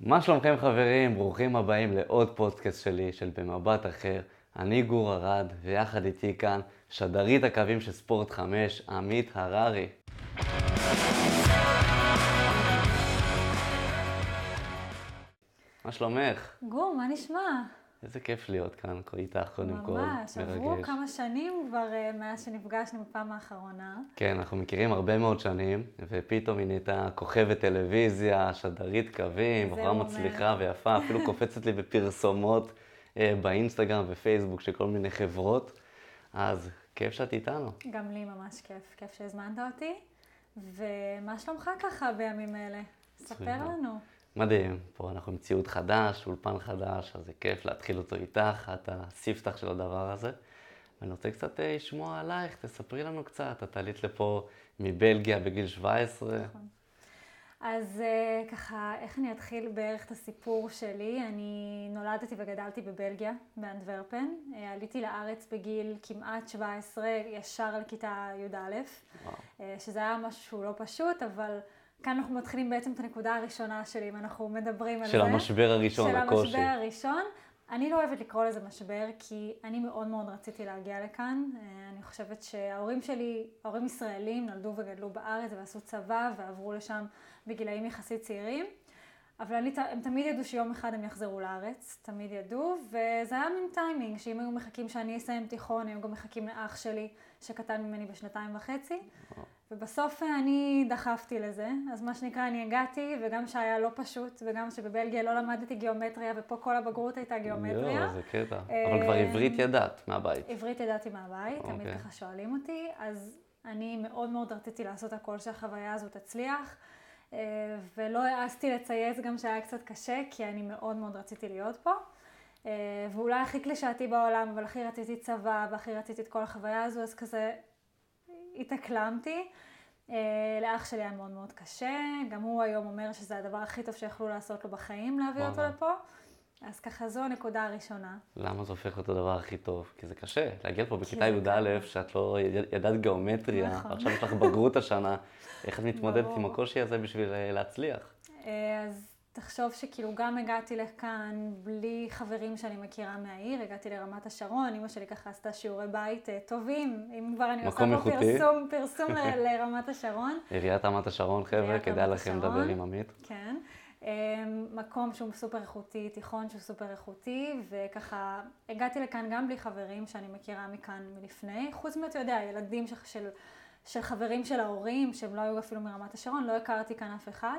מה שלומכם חברים? ברוכים הבאים לעוד פודקאסט שלי, של במבט אחר. אני גור ארד, ויחד איתי כאן שדרית הקווים של ספורט 5, עמית הררי. מה שלומך? גור, מה נשמע? איזה כיף להיות כאן איתך קודם כל. ממש, עברו כמה שנים כבר אה, מאז שנפגשנו בפעם האחרונה. כן, אנחנו מכירים הרבה מאוד שנים, ופתאום היא נהייתה כוכבת טלוויזיה, שדרית קווים, בחורה מצליחה ויפה, אפילו קופצת לי בפרסומות אה, באינסטגרם ופייסבוק של כל מיני חברות. אז כיף שאת איתנו. גם לי ממש כיף, כיף שהזמנת אותי. ומה שלומך ככה בימים אלה? ספר לנו. מדהים, פה אנחנו עם ציוד חדש, אולפן חדש, אז זה כיף להתחיל אותו איתך, את הספתח של הדבר הזה. ואני רוצה קצת אה, לשמוע עלייך, תספרי לנו קצת, את עלית לפה מבלגיה בגיל 17. נכון. אז אה, ככה, איך אני אתחיל בערך את הסיפור שלי? אני נולדתי וגדלתי בבלגיה, באנדוורפן. אה, עליתי לארץ בגיל כמעט 17, ישר לכיתה י"א, שזה היה משהו שהוא לא פשוט, אבל... כאן אנחנו מתחילים בעצם את הנקודה הראשונה שלי, אם אנחנו מדברים על של זה. של המשבר הראשון, של הקושי. של המשבר הראשון. אני לא אוהבת לקרוא לזה משבר, כי אני מאוד מאוד רציתי להגיע לכאן. אה, אני חושבת שההורים שלי, ההורים ישראלים, נולדו וגדלו בארץ ועשו צבא ועברו לשם בגילאים יחסית צעירים. אבל אני, הם תמיד ידעו שיום אחד הם יחזרו לארץ, תמיד ידעו, וזה היה מין טיימינג, שאם היו מחכים שאני אסיים תיכון, היו גם מחכים לאח שלי, שקטן ממני בשנתיים וחצי. ובסוף אני דחפתי לזה, אז מה שנקרא, אני הגעתי, וגם שהיה לא פשוט, וגם שבבלגיה לא למדתי גיאומטריה, ופה כל הבגרות הייתה גיאומטריה. יואו, זה קטע. אבל כבר עברית ידעת מהבית. עברית ידעתי מהבית, תמיד אוקיי. ככה שואלים אותי, אז אני מאוד מאוד רציתי לעשות הכל שהחוויה הזו תצליח, אה, ולא העזתי לצייץ גם שהיה קצת קשה, כי אני מאוד מאוד רציתי להיות פה. אה, ואולי הכי קלישאתי בעולם, אבל הכי רציתי צבא, והכי רציתי את כל החוויה הזו, אז כזה התאקלמתי. אה, לאח שלי היה מאוד מאוד קשה, גם הוא היום אומר שזה הדבר הכי טוב שיכלו לעשות לו בחיים, להביא אותו לפה. אז ככה זו הנקודה הראשונה. למה זה הופך להיות הדבר הכי טוב? כי זה קשה, להגיע פה בכיתה י"א, שאת לא ידעת גיאומטריה, נכון. עכשיו יש לך בגרות השנה, איך את מתמודדת עם הקושי הזה בשביל אה, להצליח? אה, אז תחשוב שכאילו גם הגעתי לכאן בלי חברים שאני מכירה מהעיר, הגעתי לרמת השרון, אמא שלי ככה עשתה שיעורי בית אה, טובים, אם כבר אני עושה פה פרסום, פרסום לרמת השרון. עיריית רמת השרון, חבר'ה, כדאי לכם לדבר עם עמית. כן. אמ, מקום שהוא סופר איכותי, תיכון שהוא סופר איכותי, וככה הגעתי לכאן גם בלי חברים שאני מכירה מכאן מלפני, חוץ מאת, אתה יודע, ילדים של, של חברים של ההורים, שהם לא היו אפילו מרמת השרון, לא הכרתי כאן אף אחד.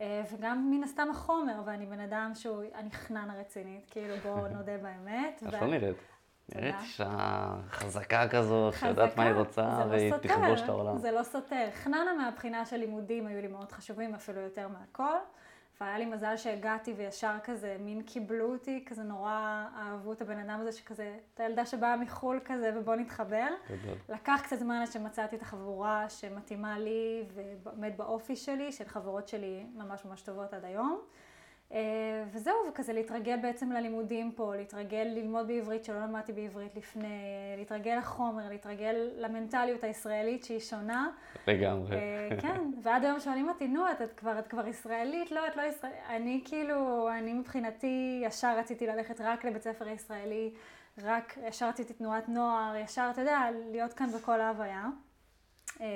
אה, וגם מן הסתם החומר, ואני בן אדם שהוא, אני חננה רצינית, כאילו בואו נודה באמת. את לא נראית. נראית אישה חזקה כזו, שיודעת מה היא רוצה, לא והיא תכבוש את העולם. זה לא סותר. חננה מהבחינה של לימודים היו לי מאוד חשובים, אפילו יותר מהכל. והיה לי מזל שהגעתי וישר כזה, מין קיבלו אותי, כזה נורא אהבו את הבן אדם הזה, שכזה, את הילדה שבאה מחו"ל כזה, ובוא נתחבר. גדול. לקח קצת זמן עד שמצאתי את החבורה שמתאימה לי ועומד באופי שלי, של חברות שלי ממש ממש טובות עד היום. אה, וזהו, וכזה להתרגל בעצם ללימודים פה, להתרגל ללמוד בעברית שלא למדתי בעברית לפני, להתרגל לחומר, להתרגל למנטליות הישראלית שהיא שונה. לגמרי. אה, כן, ועד היום שואלים אותי, נו, את, את, כבר, את כבר ישראלית? לא, את לא ישראלית. אני כאילו, אני מבחינתי ישר רציתי ללכת רק לבית ספר ישראלי, רק ישר רציתי תנועת נוער, ישר, אתה יודע, להיות כאן בכל ההוויה. אה,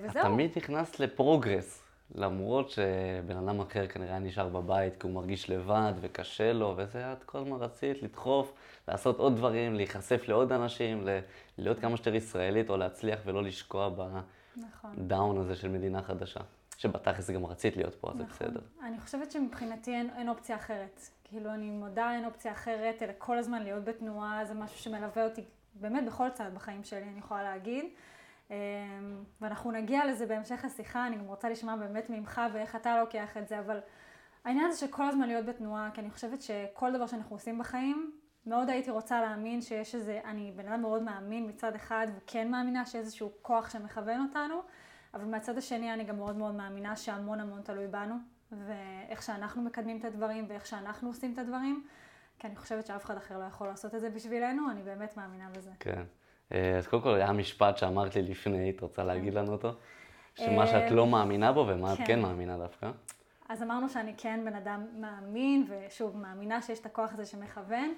וזהו. את תמיד נכנסת לפרוגרס. למרות שבן אדם אחר כנראה נשאר בבית כי הוא מרגיש לבד וקשה לו, וזה את כל הזמן רצית לדחוף, לעשות עוד דברים, להיחשף לעוד אנשים, להיות כמה שיותר ישראלית או להצליח ולא לשקוע בדאון נכון. הזה של מדינה חדשה. שבתכלס גם רצית להיות פה, אז נכון. זה בסדר. אני חושבת שמבחינתי אין, אין אופציה אחרת. כאילו, אני מודה, אין אופציה אחרת, אלא כל הזמן להיות בתנועה, זה משהו שמלווה אותי באמת בכל צד בחיים שלי, אני יכולה להגיד. אמ, ואנחנו נגיע לזה בהמשך השיחה, אני גם רוצה לשמוע באמת ממך ואיך אתה לוקח את זה, אבל העניין הזה שכל הזמן להיות בתנועה, כי אני חושבת שכל דבר שאנחנו עושים בחיים, מאוד הייתי רוצה להאמין שיש איזה, אני בן אדם מאוד מאמין מצד אחד, וכן מאמינה שיש איזשהו כוח שמכוון אותנו, אבל מהצד השני אני גם מאוד מאוד מאמינה שהמון המון תלוי בנו, ואיך שאנחנו מקדמים את הדברים ואיך שאנחנו עושים את הדברים, כי אני חושבת שאף אחד אחר לא יכול לעשות את זה בשבילנו, אני באמת מאמינה בזה. כן. אה, אז קודם כל היה משפט שאמרת לי לפני, את רוצה להגיד לנו אותו? שמה שאת לא מאמינה בו ומה את כן, כן מאמינה דווקא? אז אמרנו שאני כן בן אדם מאמין, ושוב, מאמינה שיש את הכוח הזה שמכוון.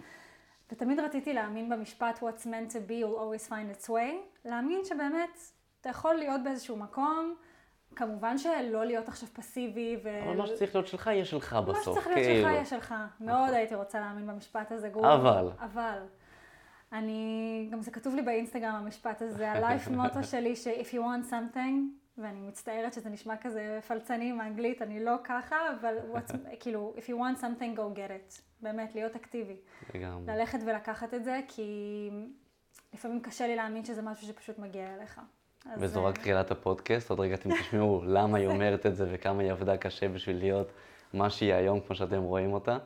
ותמיד רציתי להאמין במשפט What's meant to be will always find its way. להאמין שבאמת אתה יכול להיות באיזשהו מקום, כמובן שלא להיות עכשיו פסיבי. ו... אבל מה שצריך להיות שלך יהיה שלך בסוף. מה שצריך להיות כאילו. שלך יהיה שלך. מאוד הייתי רוצה להאמין במשפט הזה, גור. אבל. אבל. אני, גם זה כתוב לי באינסטגרם המשפט הזה, ה-life motto שלי, ש-if you want something, ואני מצטערת שזה נשמע כזה פלצני מאנגלית, אני לא ככה, אבל כאילו, if you want something, go get it. באמת, להיות אקטיבי. לגמרי. ללכת ולקחת את זה, כי לפעמים קשה לי להאמין שזה משהו שפשוט מגיע אליך. אז, וזו אה, רק תחילת הפודקאסט, עוד רגע אתם תשמעו למה היא אומרת את זה וכמה היא עבדה קשה בשביל להיות מה שהיא היום, כמו שאתם רואים אותה.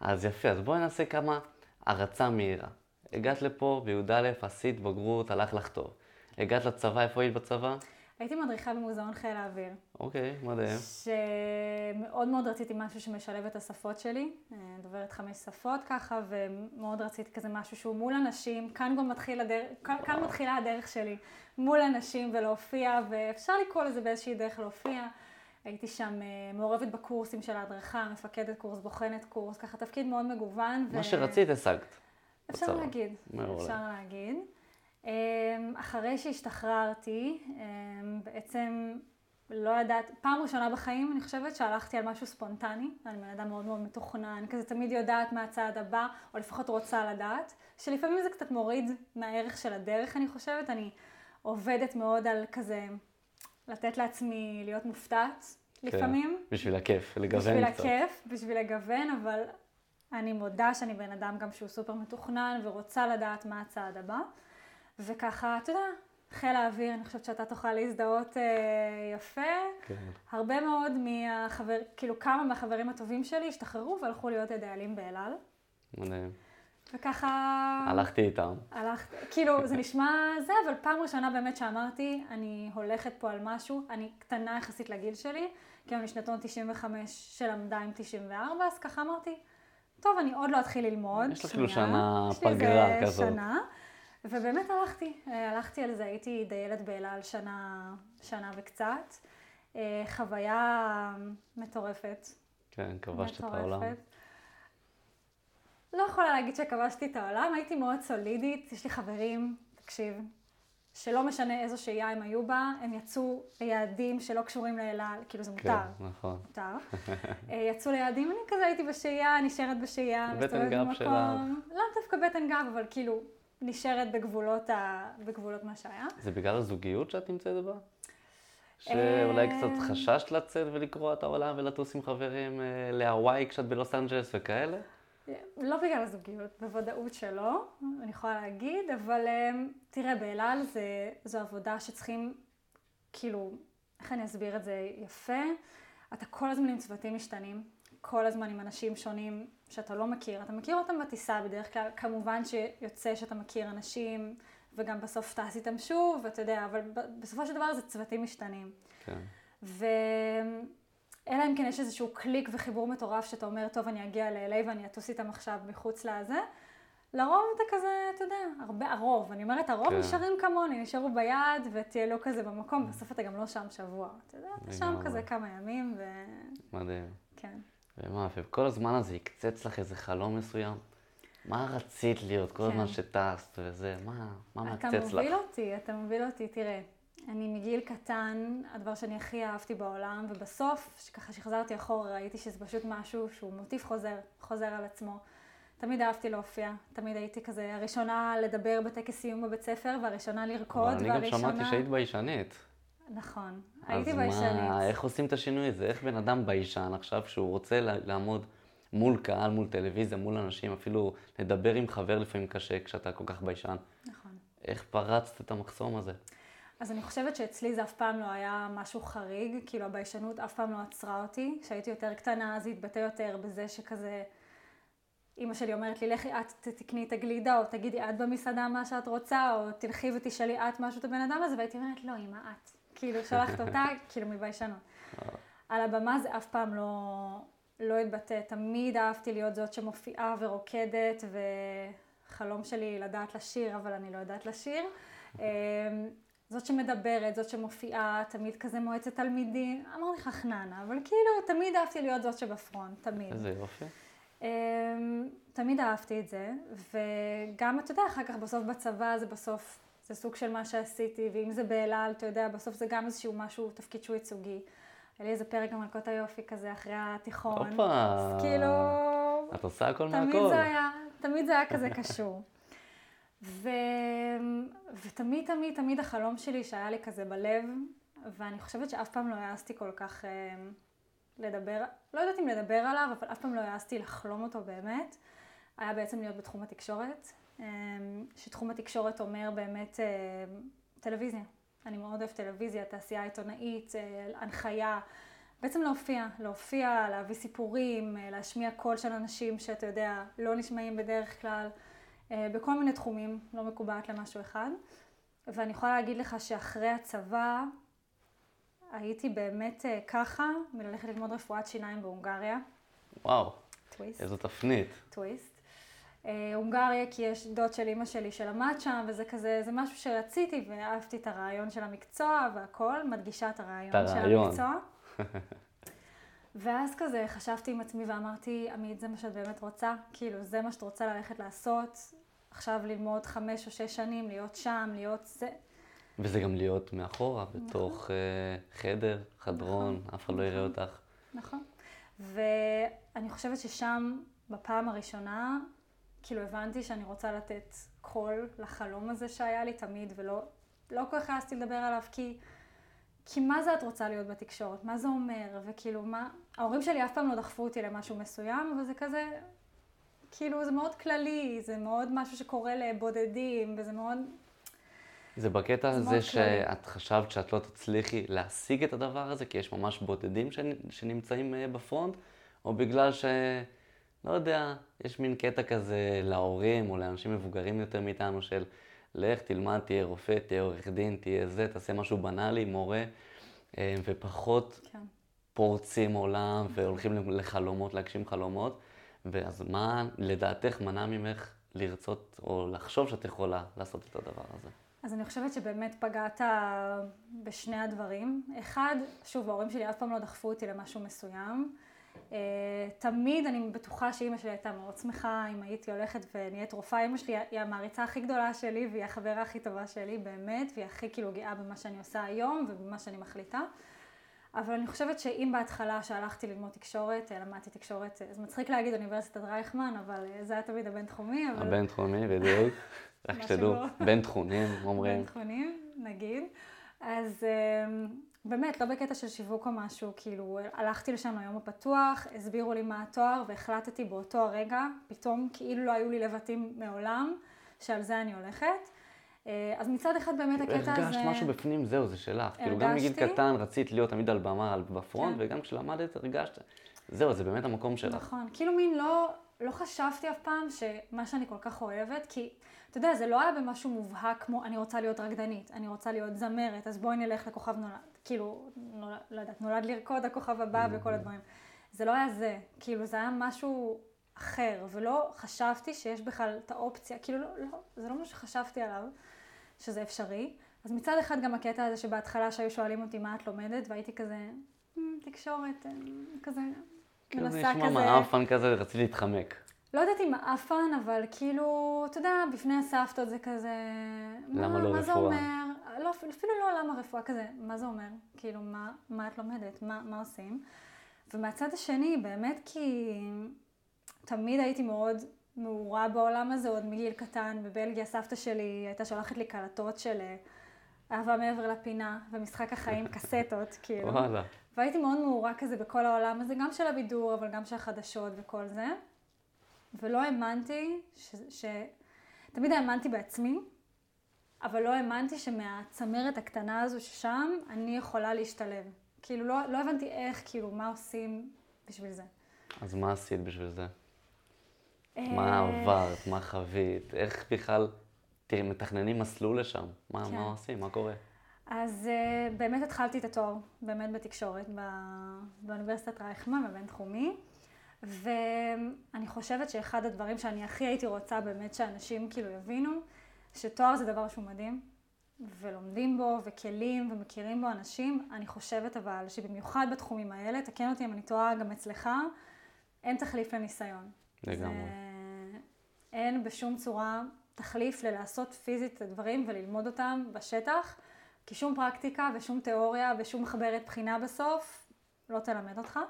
אז יפה, אז בואי נעשה כמה הרצה מהירה. הגעת לפה בי"א, עשית בגרות, הלך לך טוב. הגעת לצבא, איפה היית בצבא? הייתי מדריכה במוזיאון חיל האוויר. אוקיי, מדהים. שמאוד מאוד רציתי משהו שמשלב את השפות שלי, אה, דוברת חמש שפות ככה, ומאוד רציתי כזה משהו שהוא מול אנשים, כאן גם מתחיל הדרך, כאן, כאן מתחילה הדרך שלי, מול אנשים ולהופיע, ואפשר לקרוא לזה באיזושהי דרך להופיע. הייתי שם אה, מעורבת בקורסים של ההדרכה, מפקדת קורס, בוחנת קורס, ככה תפקיד מאוד מגוון. מה שרצית השגת. אפשר בצבא. להגיד. אפשר להגיד. אמ, אחרי שהשתחררתי, אמ, בעצם לא יודעת, פעם ראשונה בחיים אני חושבת שהלכתי על משהו ספונטני, אני בן אדם מאוד מאוד מתוכנן, כזה תמיד יודעת מה הצעד הבא, או לפחות רוצה לדעת, שלפעמים זה קצת מוריד מהערך של הדרך, אני חושבת, אני עובדת מאוד על כזה, לתת לעצמי להיות מופתעת לפעמים. בשביל הכיף, לגוון בשביל קצת. הכיף, בשביל לגוון, אבל אני מודה שאני בן אדם גם שהוא סופר מתוכנן ורוצה לדעת מה הצעד הבא. וככה, אתה יודע, חיל האוויר, אני חושבת שאתה תוכל להזדהות אה, יפה. כן. הרבה מאוד מהחבר, כאילו כמה מהחברים הטובים שלי השתחררו והלכו להיות דיילים באל על. מדהים. וככה... הלכתי איתם. הלכת, כאילו, זה נשמע זה, אבל פעם ראשונה באמת שאמרתי, אני הולכת פה על משהו, אני קטנה יחסית לגיל שלי, כי אני שנתון 95 שלמדה עם 94, אז ככה אמרתי, טוב, אני עוד לא אתחיל ללמוד. יש לך כאילו. שנה פגרה כזאת. שנה, ובאמת הלכתי, אה, הלכתי על זה, הייתי דיילת באל על שנה, שנה וקצת. אה, חוויה מטורפת. כן, כבשת את העולם. לא יכולה להגיד שכבשתי את העולם, הייתי מאוד סולידית, יש לי חברים, תקשיב, שלא משנה איזו שהייה הם היו בה, הם יצאו ליעדים שלא קשורים לאל על, כאילו זה כן, מותר, נכון. מותר. אה, יצאו ליעדים, אני כזה הייתי בשהייה, נשארת בשהייה, בטן מסתובבת גב במקום, לאו דווקא בטן גב, אבל כאילו נשארת בגבולות, ה... בגבולות מה שהיה. זה בגלל הזוגיות שאת נמצאת בה? שאולי אה, קצת חששת לצאת ולקרוע את העולם ולטוס עם חברים אה, להוואי כשאת בלוס אנג'לס וכאלה? לא בגלל הזוגיות, בוודאות שלא, אני יכולה להגיד, אבל אמ, תראה, באל על זה, זו עבודה שצריכים, כאילו, איך אני אסביר את זה יפה? אתה כל הזמן עם צוותים משתנים, כל הזמן עם אנשים שונים שאתה לא מכיר. אתה מכיר אותם בטיסה בדרך כלל, כמובן שיוצא שאתה מכיר אנשים, וגם בסוף טס איתם שוב, ואתה יודע, אבל בסופו של דבר זה צוותים משתנים. כן. ו... אלא אם כן יש איזשהו קליק וחיבור מטורף שאתה אומר, טוב, אני אגיע ל-LA ואני אטוס איתם עכשיו מחוץ לזה. לרוב אתה כזה, אתה יודע, הרבה, הרוב, אני אומרת, הרוב כן. נשארים כמוני, נשארו ביד ותהיה לא כזה במקום, בסוף אתה גם לא שם שבוע, אתה יודע, אתה שם. כזה כמה ימים, מדהים. וכן. ומה, וכל הזמן הזה הקצץ לך איזה חלום מסוים? מה רצית להיות כל הזמן כן. שטסת וזה? מה, מה אתה מעקצץ לך? מוביל אותי, אתה מוביל אותי, תראה, אני מגיל קטן, הדבר שאני הכי אהבתי בעולם, ובסוף, ככה שחזרתי אחורה, ראיתי שזה פשוט משהו שהוא מוטיב חוזר, חוזר על עצמו. תמיד אהבתי להופיע, תמיד הייתי כזה הראשונה לדבר בטקס סיום בבית ספר, והראשונה לרקוד, אבל אני גם והראשונה... שמעתי שהיית ביישנית. נכון, הייתי אז ביישנית. מה, איך עושים את השינוי הזה? איך בן אדם ביישן עכשיו, שהוא רוצה לעמוד מול קהל, מול טלוויזיה, מול אנשים, אפילו לדבר עם חבר לפעמים קשה כשאתה כל כך ביישן. נכון. איך פרצת את המחסום הזה? אז אני חושבת שאצלי זה אף פעם לא היה משהו חריג, כאילו הביישנות אף פעם לא עצרה אותי. כשהייתי יותר קטנה זה התבטא יותר בזה שכזה, אימא שלי אומרת לי, לכי את תקני את הגלידה, או תגידי את במסעדה מה שאת רוצה, או תלכי ותשאלי את משהו את הבן אדם הזה, והייתי אומרת, לא, אמא, את. כאילו, שלחת אותה, כאילו, מביישנות. על הבמה זה אף פעם לא, לא התבטא, תמיד אהבתי להיות זאת שמופיעה ורוקדת, וחלום שלי לדעת לשיר, אבל אני לא יודעת לשיר. זאת שמדברת, זאת שמופיעה, תמיד כזה מועצת תלמידים, אמרתי לך חננה, אבל כאילו תמיד אהבתי להיות זאת שבפרונט, תמיד. איזה יופי. אמ, תמיד אהבתי את זה, וגם, אתה יודע, אחר כך בסוף בצבא זה בסוף, זה סוג של מה שעשיתי, ואם זה באלעל, אתה יודע, בסוף זה גם איזשהו משהו, תפקיד שהוא ייצוגי. היה לי איזה פרק גם מלכות היופי כזה אחרי התיכון. הופה. אז כאילו... את עושה הכל תמיד מהכל. זה היה, תמיד זה היה כזה קשור. ו... ותמיד, תמיד, תמיד החלום שלי שהיה לי כזה בלב, ואני חושבת שאף פעם לא העזתי כל כך אה, לדבר, לא יודעת אם לדבר עליו, אבל אף פעם לא העזתי לחלום אותו באמת, היה בעצם להיות בתחום התקשורת, אה, שתחום התקשורת אומר באמת אה, טלוויזיה. אני מאוד אוהבת טלוויזיה, תעשייה עיתונאית, אה, הנחיה. בעצם להופיע, להופיע, להביא סיפורים, אה, להשמיע קול של אנשים שאתה יודע, לא נשמעים בדרך כלל, בכל מיני תחומים, לא מקובעת למשהו אחד. ואני יכולה להגיד לך שאחרי הצבא הייתי באמת אה, ככה מללכת ללמוד רפואת שיניים בהונגריה, וואו, טוויסט, איזו תפנית. טוויסט. אה, הונגריה כי יש דוד של אימא שלי שלמד שם, וזה כזה, זה משהו שרציתי ואהבתי את הרעיון של המקצוע והכל, מדגישה את הרעיון את של הרעיון. המקצוע. ואז כזה חשבתי עם עצמי ואמרתי, עמית, זה מה שאת באמת רוצה? כאילו, זה מה שאת רוצה ללכת לעשות? עכשיו ללמוד חמש או שש שנים, להיות שם, להיות זה. וזה גם להיות מאחורה, בתוך אה, חדר, חדרון, אף אחד לא יראה אותך. נכון. ואני חושבת ששם, בפעם הראשונה, כאילו הבנתי שאני רוצה לתת קול לחלום הזה שהיה לי תמיד, ולא לא כל כך העזתי לדבר עליו, כי, כי מה זה את רוצה להיות בתקשורת? מה זה אומר? וכאילו, מה... ההורים שלי אף פעם לא דחפו אותי למשהו מסוים, אבל זה כזה, כאילו, זה מאוד כללי, זה מאוד משהו שקורה לבודדים, וזה מאוד... זה בקטע זה הזה שאת חשבת שאת לא תצליחי להשיג את הדבר הזה, כי יש ממש בודדים שנ- שנמצאים אה, בפרונט, או בגלל ש... לא יודע, יש מין קטע כזה להורים או לאנשים מבוגרים יותר מאיתנו של לך, תלמד, תהיה רופא, תהיה עורך דין, תהיה זה, תעשה משהו בנאלי, מורה, אה, ופחות כן. פורצים עולם והולכים לחלומות, להגשים חלומות. ואז מה לדעתך מנע ממך לרצות או לחשוב שאת יכולה לעשות את הדבר הזה? אז אני חושבת שבאמת פגעת בשני הדברים. אחד, שוב, ההורים שלי אף פעם לא דחפו אותי למשהו מסוים. אה, תמיד אני בטוחה שאימא שלי הייתה מאוד שמחה אם הייתי הולכת ונהיית רופאה. אימא שלי היא המעריצה הכי גדולה שלי והיא החברה הכי טובה שלי, באמת, והיא הכי כאילו גאה במה שאני עושה היום ובמה שאני מחליטה. אבל אני חושבת שאם בהתחלה שהלכתי ללמוד תקשורת, אה, למדתי תקשורת, אה, זה מצחיק להגיד אוניברסיטת רייכמן, אבל זה היה תמיד הבינתחומי, אבל... הבינתחומי, בדיוק. רק שתדעו, בין תחונים, אומרים. בין תחונים, נגיד. אז אמ, באמת, לא בקטע של שיווק או משהו, כאילו, הלכתי לשם ליום הפתוח, הסבירו לי מה התואר, והחלטתי באותו הרגע, פתאום כאילו לא היו לי לבטים מעולם, שעל זה אני הולכת. אה, אז מצד אחד באמת הקטע הזה... הרגשת משהו בפנים, זהו, זה שלך. כאילו, גם מגיל הרגשתי. קטן רצית להיות תמיד על במה, בפרונט, כן. וגם כשלמדת הרגשת, זהו, זה באמת המקום שלך. נכון, כאילו מין לא, לא חשבתי אף פעם שמה שאני כל כך אוהבת, כי אתה יודע, זה לא היה במשהו מובהק כמו אני רוצה להיות רקדנית, אני רוצה להיות זמרת, אז בואי נלך לכוכב נולד, כאילו, נולד, לא יודעת, נולד לרקוד הכוכב הבא וכל הדברים. זה לא היה זה, כאילו זה היה משהו אחר, ולא חשבתי שיש בכלל את האופציה, כאילו לא, לא, זה לא מה שחשבתי עליו, שזה אפשרי. אז מצד אחד גם הקטע הזה שבהתחלה שהיו שואלים אותי מה את לומדת, והייתי כזה, "מ, תקשורת, אה, כזה, זה מנסה נשמע כזה, מעפן כזה, רציתי להתחמק. לא יודעת אם מעפן, אבל כאילו, אתה יודע, בפני הסבתות זה כזה, למה מה, לא מה זה רפואה? אומר? לא, אפילו לא למה רפואה, כזה, מה זה אומר? כאילו, מה, מה את לומדת? מה, מה עושים? ומהצד השני, באמת כי תמיד הייתי מאוד מעורה בעולם הזה, עוד מגיל קטן. בבלגיה סבתא שלי הייתה שולחת לי קלטות של אה, אהבה מעבר לפינה ומשחק החיים, קסטות, כאילו. וואלה. והייתי מאוד מעורה כזה בכל העולם הזה, גם של הבידור, אבל גם של החדשות וכל זה. ולא האמנתי ש... ש... תמיד האמנתי בעצמי, אבל לא האמנתי שמהצמרת הקטנה הזו ששם, אני יכולה להשתלב. כאילו, לא, לא הבנתי איך, כאילו, מה עושים בשביל זה. אז מה עשית בשביל זה? אה, מה עברת? מה חווית? איך בכלל, תראי, מתכננים מסלול לשם. מה כן. מה עושים? מה קורה? אז uh, באמת התחלתי את התואר, באמת בתקשורת, באוניברסיטת רייכמן, בבינתחומי. ואני חושבת שאחד הדברים שאני הכי הייתי רוצה באמת שאנשים כאילו יבינו, שתואר זה דבר שהוא מדהים, ולומדים בו, וכלים, ומכירים בו אנשים. אני חושבת אבל שבמיוחד בתחומים האלה, תקן אותי אם אני טועה גם אצלך, אין תחליף לניסיון. לגמרי. זה... אין בשום צורה תחליף ללעשות פיזית את הדברים וללמוד אותם בשטח, כי שום פרקטיקה ושום תיאוריה ושום מחברת בחינה בסוף לא תלמד אותך.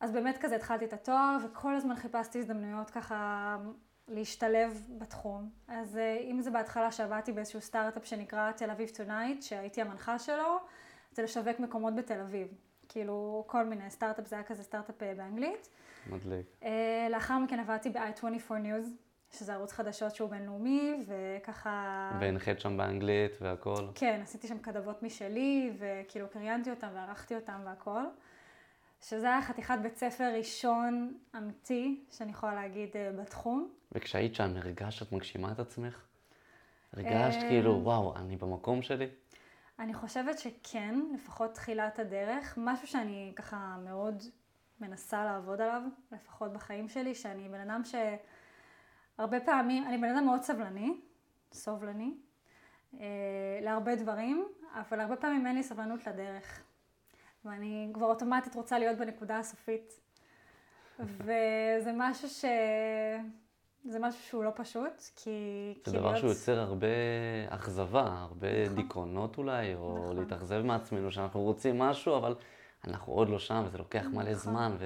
אז באמת כזה התחלתי את התואר, וכל הזמן חיפשתי הזדמנויות ככה להשתלב בתחום. אז אה, אם זה בהתחלה שעבדתי באיזשהו סטארט-אפ שנקרא Tel Aviv Tonight, שהייתי המנחה שלו, זה לשווק מקומות בתל אביב. כאילו, כל מיני סטארט-אפ, זה היה כזה סטארט-אפ אה, באנגלית. מדליק. אה, לאחר מכן עבדתי ב-i24 News, שזה ערוץ חדשות שהוא בינלאומי, וככה... והנחית שם באנגלית והכל. כן, עשיתי שם כתבות משלי, וכאילו קריינתי אותם וערכתי אותם והכל. שזה היה חתיכת בית ספר ראשון אמיתי, שאני יכולה להגיד, אה, בתחום. וכשהיית שם, הרגשת שאת מגשימה את עצמך? הרגשת אה, כאילו, וואו, אני במקום שלי? אני חושבת שכן, לפחות תחילת הדרך. משהו שאני ככה מאוד מנסה לעבוד עליו, לפחות בחיים שלי, שאני בן אדם שהרבה פעמים, אני בן אדם מאוד סבלני, סובלני, אה, להרבה דברים, אבל הרבה פעמים אין לי סבלנות לדרך. ואני כבר אוטומטית רוצה להיות בנקודה הסופית. וזה משהו ש... זה משהו שהוא לא פשוט, כי... זה כי דבר להיות- שהוא יוצר הרבה אכזבה, הרבה נכון. דיכאונות אולי, או נכון. להתאכזב מעצמנו שאנחנו רוצים משהו, אבל אנחנו עוד לא שם, וזה לוקח מלא נכון. זמן,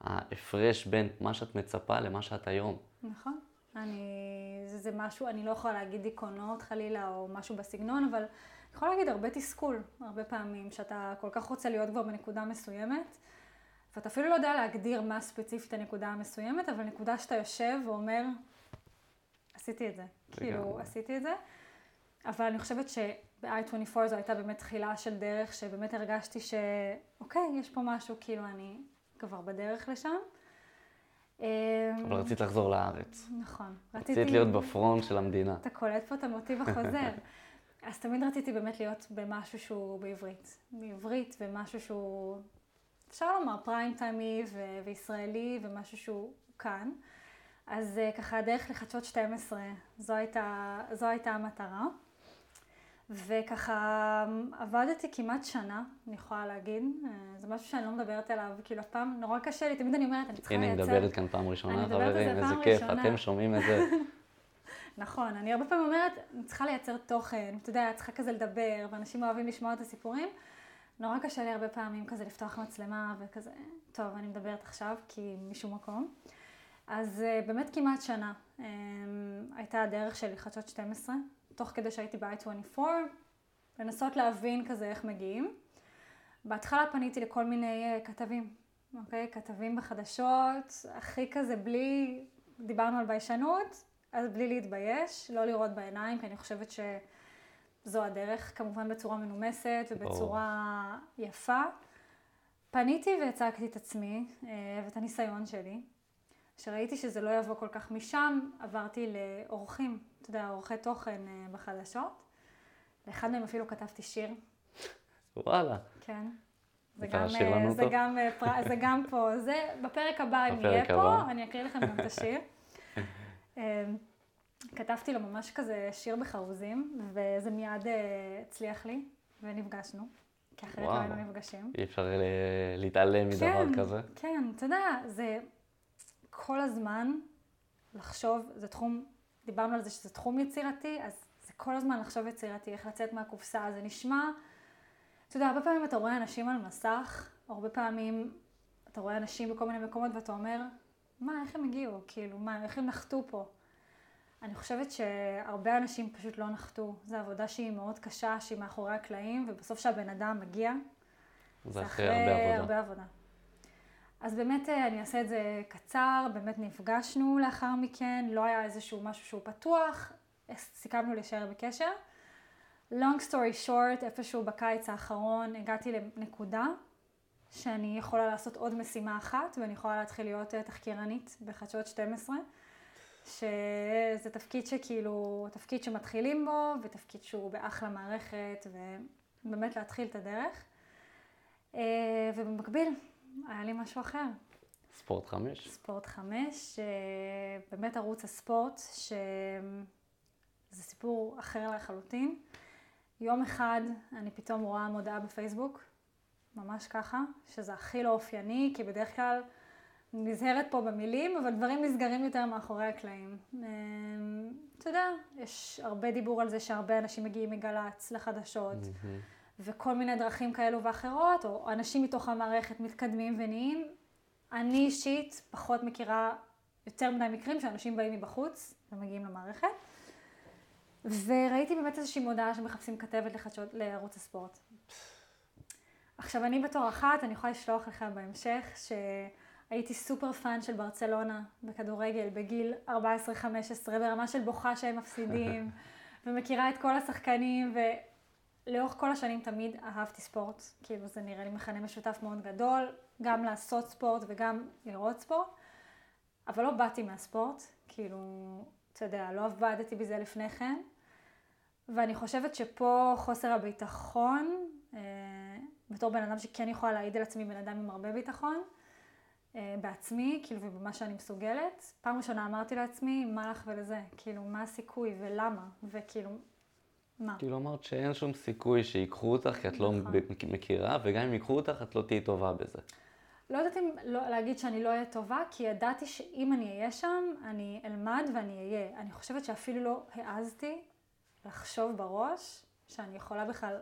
וההפרש בין מה שאת מצפה למה שאת היום. נכון. אני, זה, זה משהו, אני לא יכולה להגיד דיכאונות חלילה או משהו בסגנון, אבל אני יכולה להגיד הרבה תסכול, הרבה פעמים, שאתה כל כך רוצה להיות כבר בנקודה מסוימת, ואתה אפילו לא יודע להגדיר מה ספציפית הנקודה המסוימת, אבל נקודה שאתה יושב ואומר, עשיתי את זה. כאילו. עשיתי את זה. אבל אני חושבת שב-i24 זו הייתה באמת תחילה של דרך, שבאמת הרגשתי שאוקיי, יש פה משהו, כאילו אני כבר בדרך לשם. אבל אמ, רצית לחזור לארץ. נכון. רצית להיות בפרונט של המדינה. אתה קולט פה את המוטיב החוזר. אז תמיד רציתי באמת להיות במשהו שהוא בעברית. בעברית ומשהו שהוא, אפשר לומר, פריים טיימי ו- וישראלי ומשהו שהוא כאן. אז אה, ככה הדרך לחדשות 12, זו הייתה, זו הייתה המטרה. וככה עבדתי כמעט שנה, אני יכולה להגיד. אה, זה משהו שאני לא מדברת עליו, כאילו אף פעם נורא קשה לי, תמיד אני אומרת, אני צריכה הנה, היא לייצר... מדברת כאן פעם ראשונה, חברים, איזה כיף. אתם שומעים את זה. נכון, אני הרבה פעמים אומרת, אני צריכה לייצר תוכן, אתה יודע, צריכה כזה לדבר, ואנשים אוהבים לשמוע את הסיפורים. נורא קשה לי הרבה פעמים כזה לפתוח מצלמה וכזה, טוב, אני מדברת עכשיו, כי משום מקום. אז אה, באמת כמעט שנה אה, הייתה הדרך שלי חדשות 12, תוך כדי שהייתי ב-i24, לנסות להבין כזה איך מגיעים. בהתחלה פניתי לכל מיני אה, כתבים, אוקיי? כתבים בחדשות, הכי כזה בלי, דיברנו על ביישנות, אז בלי להתבייש, לא לראות בעיניים, כי אני חושבת שזו הדרך, כמובן בצורה מנומסת ובצורה יפה. פניתי והצגתי את עצמי אה, ואת הניסיון שלי. כשראיתי שזה לא יבוא כל כך משם, עברתי לאורחים, אתה יודע, עורכי תוכן אה, בחדשות. לאחד מהם אפילו כתבתי שיר, וואלה. כן. זה גם, אה, זה? גם, אה, זה גם פה, זה בפרק הבא, אם יהיה פה, הבא. אני אקריא לכם גם את השיר. אה, כתבתי לו ממש כזה שיר בחרוזים, וזה מיד הצליח לי, ונפגשנו, כי אחרת לא. היינו נפגשים. אי אפשר להתעלם מדבר כן, כזה. כן, אתה יודע, זה כל הזמן לחשוב, זה תחום, דיברנו על זה שזה תחום יצירתי, אז זה כל הזמן לחשוב יצירתי, איך לצאת מהקופסה, זה נשמע, אתה יודע, הרבה פעמים אתה רואה אנשים על מסך, הרבה פעמים אתה רואה אנשים בכל מיני מקומות ואתה אומר, מה, איך הם הגיעו? כאילו, מה, איך הם נחתו פה? אני חושבת שהרבה אנשים פשוט לא נחתו. זו עבודה שהיא מאוד קשה, שהיא מאחורי הקלעים, ובסוף כשהבן אדם מגיע, זה אחרי הרבה עבודה. הרבה עבודה. אז באמת אה, אני אעשה את זה קצר, באמת נפגשנו לאחר מכן, לא היה איזשהו משהו שהוא פתוח, סיכמנו להישאר בקשר. long story short, איפשהו בקיץ האחרון הגעתי לנקודה שאני יכולה לעשות עוד משימה אחת ואני יכולה להתחיל להיות אה, תחקירנית בחדשות 12, שזה תפקיד שכאילו, תפקיד שמתחילים בו ותפקיד שהוא באחלה מערכת ובאמת להתחיל את הדרך. אה, ובמקביל, היה לי משהו אחר, ספורט חמש. ספורט חמש, אה, באמת ערוץ הספורט, זה סיפור אחר לחלוטין. יום אחד אני פתאום רואה מודעה בפייסבוק, ממש ככה, שזה הכי לא אופייני, כי בדרך כלל נזהרת פה במילים, אבל דברים נסגרים יותר מאחורי הקלעים. אמ, אתה יודע, יש הרבה דיבור על זה שהרבה אנשים מגיעים מגל"צ לחדשות, וכל מיני דרכים כאלו ואחרות, או אנשים מתוך המערכת מתקדמים ונהיים. אני אישית פחות מכירה יותר מדי מקרים שאנשים באים מבחוץ ומגיעים למערכת. וראיתי באמת איזושהי מודעה שמחפשים כתבת לחדשות, לערוץ הספורט. עכשיו, אני בתור אחת, אני יכולה לשלוח לך בהמשך, שהייתי super fan של ברצלונה בכדורגל בגיל 14-15, ברמה של בוכה שהם מפסידים, ומכירה את כל השחקנים, ולאורך כל השנים תמיד אהבתי ספורט. כאילו, זה נראה לי מכנה משותף מאוד גדול, גם לעשות ספורט וגם לראות ספורט. אבל לא באתי מהספורט, כאילו, אתה יודע, לא עבדתי בזה לפני כן. ואני חושבת שפה חוסר הביטחון, אה, בתור בן אדם שכן יכולה להעיד על עצמי בן אדם עם הרבה ביטחון, אה, בעצמי, כאילו, ובמה שאני מסוגלת. פעם ראשונה אמרתי לעצמי, מה לך ולזה? כאילו, מה הסיכוי ולמה? וכאילו, מה? כאילו אמרת שאין שום סיכוי שיקחו אותך, כי את לא נכון. מכירה, וגם אם ייקחו אותך, את לא תהיי טובה בזה. לא יודעת אם לא, להגיד שאני לא אהיה טובה, כי ידעתי שאם אני אהיה שם, אני אלמד ואני אהיה. אני חושבת שאפילו לא העזתי לחשוב בראש שאני יכולה בכלל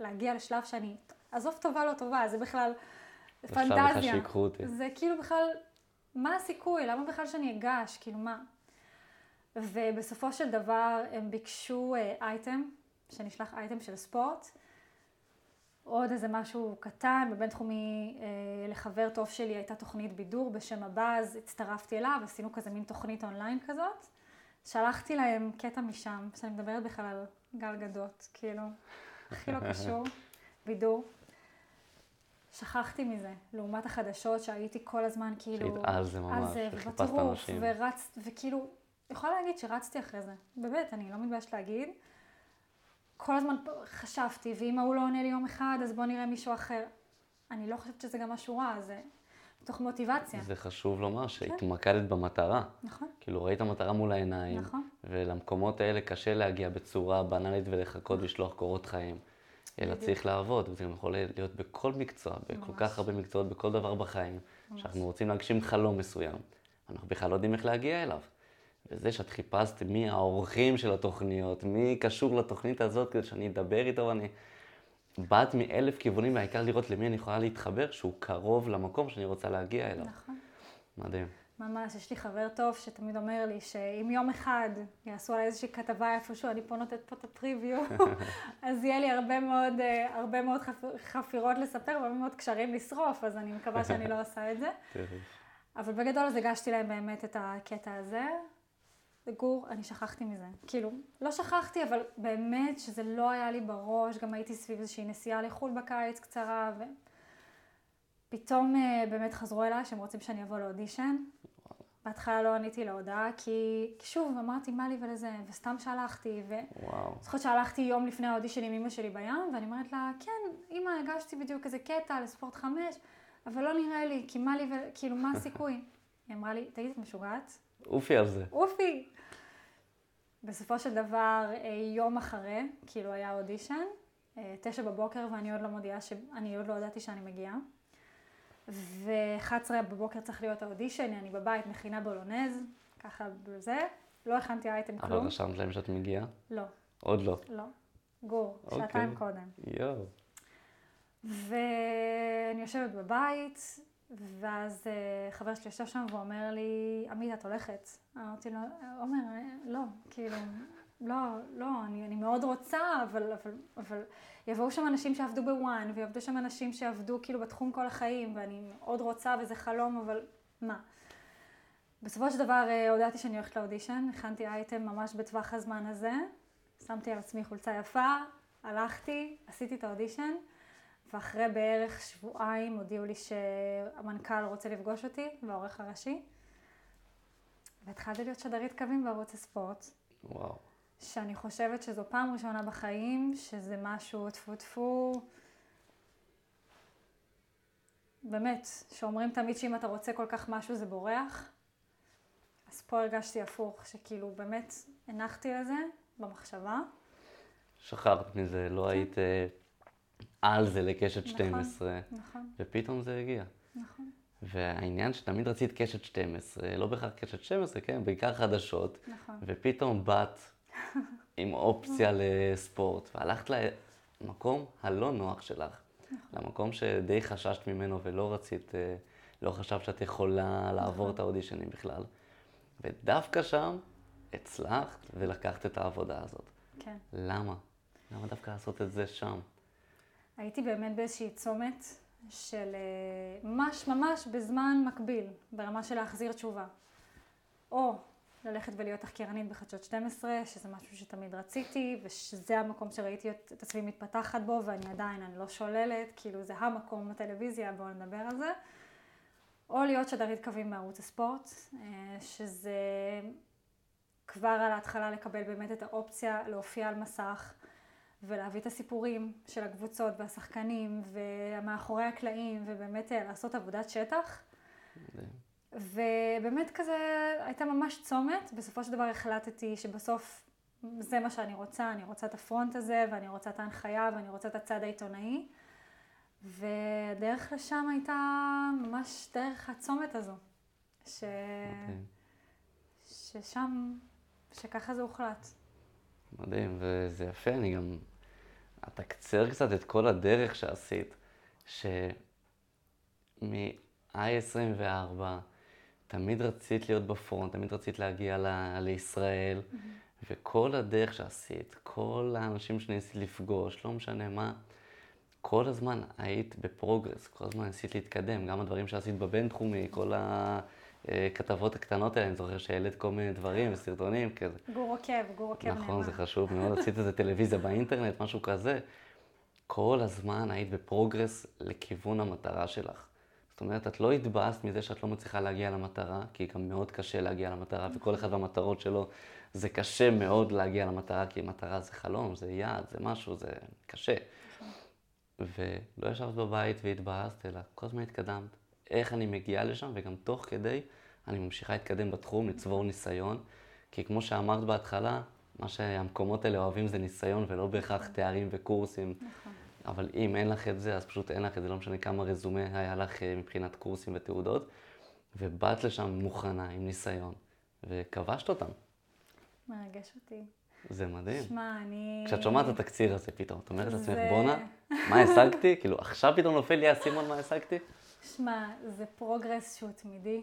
להגיע לשלב שאני, עזוב טובה לא טובה, זה בכלל פנטזיה. בכלל שיקחו אותי. זה כאילו בכלל, מה הסיכוי? למה בכלל שאני אגש? כאילו מה? ובסופו של דבר הם ביקשו אה, אייטם, שנשלח אייטם של ספורט. עוד איזה משהו קטן, בבינתחומי אה, לחבר טוב שלי הייתה תוכנית בידור בשם הבאז, הצטרפתי אליו, עשינו כזה מין תוכנית אונליין כזאת. שלחתי להם קטע משם, שאני מדברת בכלל על גל גדות, כאילו, הכי לא קשור, בידור. שכחתי מזה, לעומת החדשות שהייתי כל הזמן כאילו... שהיית על זה ממש, זה, וחיפשת ובטירוף, אנשים. ורצת, וכאילו, יכולה להגיד שרצתי אחרי זה, באמת, אני לא מתביישת להגיד. כל הזמן חשבתי, ואם ההוא לא עונה לי יום אחד, אז בוא נראה מישהו אחר. אני לא חושבת שזה גם משהו רע, זה מתוך מוטיבציה. זה חשוב לומר שהתמקדת במטרה. נכון, כאילו ראית מטרה מול העיניים, נכון. ולמקומות האלה קשה להגיע בצורה בנאלית ולחכות לשלוח קורות חיים. אלא בדיוק. צריך לעבוד, וזה גם יכול להיות בכל מקצוע, בכל ממש. כך הרבה מקצועות, בכל דבר בחיים. שאנחנו רוצים להגשים חלום מסוים, אנחנו בכלל לא יודעים איך להגיע אליו. וזה שאת חיפשת מי האורחים של התוכניות, מי קשור לתוכנית הזאת כדי שאני אדבר איתו, ואני... באת מאלף כיוונים, והעיקר לראות למי אני יכולה להתחבר, שהוא קרוב למקום שאני רוצה להגיע אליו. נכון. מדהים. ממש, יש לי חבר טוב שתמיד אומר לי שאם יום אחד יעשו עליי איזושהי כתבה איפשהו, אני פה נותנת פה את הפריוויו, אז יהיה לי הרבה מאוד, אה, הרבה מאוד חפ- חפירות לספר והרבה מאוד קשרים לשרוף, אז אני מקווה שאני לא עושה את זה. אבל בגדול אז הגשתי להם באמת את הקטע הזה. גור, אני שכחתי מזה. כאילו, לא שכחתי, אבל באמת שזה לא היה לי בראש, גם הייתי סביב איזושהי נסיעה לחו"ל בקיץ קצרה, ופתאום אה, באמת חזרו אליי שהם רוצים שאני אבוא לאודישן. בהתחלה לא עניתי להודעה, כי שוב, אמרתי מה לי ולזה, וסתם שלחתי, ו... וואו. זוכרת שהלכתי יום לפני האודישן עם אמא שלי בים, ואני אומרת לה, כן, אמא, הגשתי בדיוק איזה קטע לספורט חמש, אבל לא נראה לי, כי מה לי ו... כאילו, מה הסיכוי? היא אמרה לי, תגידי, את משוגעת? אופי על זה. אופי. בסופו של דבר, אה, יום אחרי, כאילו היה אודישן, אה, תשע בבוקר, ואני עוד לא מודיעה, ש... אני עוד לא ידעתי שאני מגיעה. ו-11 בבוקר צריך להיות האודישן, אני בבית מכינה בולונז, ככה בזה. לא הכנתי אייטם אבל כלום. רשמת להם שאת מגיעה? לא, עוד לא. לא. גור, אוקיי. שעתיים קודם. יואו. ואני יושבת בבית, ואז אה, חבר שלי יושב שם ואומר לי, עמית, את הולכת? אמרתי לו, עומר, אה, לא, כאילו, לא, לא, אני, אני מאוד רוצה, אבל, אבל, אבל יבואו שם אנשים שעבדו בוואן, ויעבדו שם אנשים שעבדו כאילו בתחום כל החיים, ואני מאוד רוצה וזה חלום, אבל מה? בסופו של דבר אה, הודעתי שאני הולכת לאודישן, הכנתי אייטם ממש בטווח הזמן הזה, שמתי על עצמי חולצה יפה, הלכתי, עשיתי את האודישן, ואחרי בערך שבועיים הודיעו לי שהמנכ"ל רוצה לפגוש אותי, והעורך הראשי, והתחלתי להיות שדרית קווים בערוץ הספורט, וואו. שאני חושבת שזו פעם ראשונה בחיים, שזה משהו טפו טפו, באמת, שאומרים תמיד שאם אתה רוצה כל כך משהו זה בורח. אז פה הרגשתי הפוך, שכאילו באמת הנחתי לזה, במחשבה. שכחת מזה, לא היית אה, על זה לקשת נכון. 12, נכון, ופתאום זה הגיע. נכון, והעניין שתמיד רצית קשת 12, לא בהכרח קשת 12, כן, בעיקר חדשות, נכון. ופתאום באת עם אופציה לספורט, והלכת למקום הלא נוח שלך, למקום שדי חששת ממנו ולא רצית, אה, לא חשבת שאת יכולה לעבור את האודישנים בכלל. ודווקא שם הצלחת ולקחת את העבודה הזאת. כן. למה? למה דווקא לעשות את זה שם? הייתי באמת באיזושהי צומת של אה, ממש ממש בזמן מקביל, ברמה של להחזיר תשובה. או ללכת ולהיות תחקירנית בחדשות 12, שזה משהו שתמיד רציתי, ושזה המקום שראיתי את עצמי מתפתחת בו, ואני עדיין, אני לא שוללת, כאילו זה המקום בטלוויזיה, בואו נדבר על זה. או להיות שדרית קווים בערוץ הספורט, אה, שזה כבר על ההתחלה לקבל באמת את האופציה להופיע על מסך ולהביא את הסיפורים של הקבוצות והשחקנים ומאחורי הקלעים ובאמת אה, לעשות עבודת שטח. ובאמת כזה הייתה ממש צומת, בסופו של דבר החלטתי שבסוף זה מה שאני רוצה, אני רוצה את הפרונט הזה ואני רוצה את ההנחיה ואני רוצה את הצד העיתונאי. והדרך לשם הייתה ממש דרך הצומת הזו, ש... מדהים. ששם, שככה זה הוחלט. מדהים, וזה יפה, אני גם אתקצר קצת את כל הדרך שעשית, שמ-i24 תמיד רצית להיות בפרונט, תמיד רצית להגיע ל- לישראל, וכל הדרך שעשית, כל האנשים שניסית לפגוש, לא משנה מה, כל הזמן היית ב progress, כל הזמן ניסית להתקדם, גם הדברים שעשית בבינתחומי, כל הכתבות הקטנות האלה, אני זוכר שהעלית כל מיני דברים וסרטונים כזה. גור עוקב, גור עוקב נאמן. נכון, זה חשוב מאוד, עשית איזה טלוויזיה באינטרנט, משהו כזה. כל הזמן היית ב progress לכיוון המטרה שלך. זאת אומרת, את לא התבאסת מזה שאת לא מצליחה להגיע למטרה, כי גם מאוד קשה להגיע למטרה, וכל אחד והמטרות שלו, זה קשה מאוד להגיע למטרה, כי מטרה זה חלום, זה יעד, זה משהו, זה קשה. ולא ישבת בבית והתבאסת, אלא כל הזמן התקדמת. איך אני מגיעה לשם, וגם תוך כדי אני ממשיכה להתקדם בתחום, לצבור ניסיון. כי כמו שאמרת בהתחלה, מה שהמקומות האלה אוהבים זה ניסיון ולא בהכרח תארים וקורסים. נכון. אבל אם אין לך את זה, אז פשוט אין לך את זה, לא משנה כמה רזומה היה לך אה, מבחינת קורסים ותעודות. ובאת לשם מוכנה, עם ניסיון, וכבשת אותם. מרגש אותי. זה מדהים. שמע, אני... כשאת שומעת את התקציר הזה פתאום, את אומרת לעצמך, זה- בואנה, מה השגתי? כאילו, עכשיו פתאום נופל לי האסימון מה השגתי? שמע, זה progress שהוא תמידי.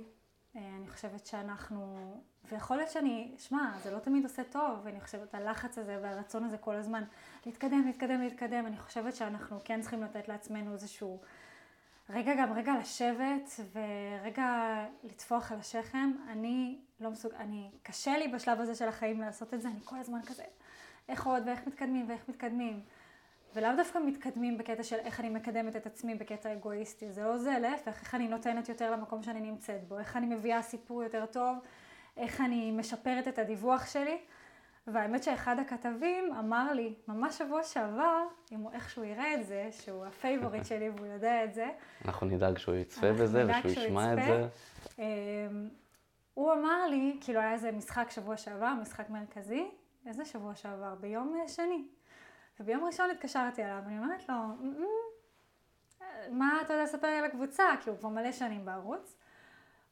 אה, אני חושבת שאנחנו... ויכול להיות שאני... שמע, זה לא תמיד עושה טוב, ואני חושבת, הלחץ הזה והרצון הזה כל הזמן להתקדם, להתקדם, להתקדם, אני חושבת שאנחנו כן צריכים לתת לעצמנו איזשהו... רגע גם, רגע לשבת ורגע לטפוח על השכם. אני לא מסוג... אני... קשה לי בשלב הזה של החיים לעשות את זה, אני כל הזמן כזה, איך עוד ואיך מתקדמים ואיך מתקדמים. ולאו דווקא מתקדמים בקטע של איך אני מקדמת את עצמי בקטע אגואיסטי, זה לא זה, להפך, איך אני נותנת יותר למקום שאני נמצאת בו, איך אני מביאה סיפור יותר טוב, איך אני משפרת את הדיווח שלי. והאמת שאחד הכתבים אמר לי, ממש שבוע שעבר, אם הוא איכשהו יראה את זה, שהוא ה favorite שלי והוא יודע את זה, אנחנו נדאג שהוא יצפה בזה ושהוא שהוא ישמע את. זה. אמ, הוא אמר לי, כאילו היה איזה משחק שבוע שעבר, משחק מרכזי, איזה שבוע שעבר? ביום שני. וביום ראשון התקשרתי אליו, ואני אומרת לו, "מ, מ, מה אתה יודע לספר לי על הקבוצה? כי הוא כבר מלא שנים בערוץ.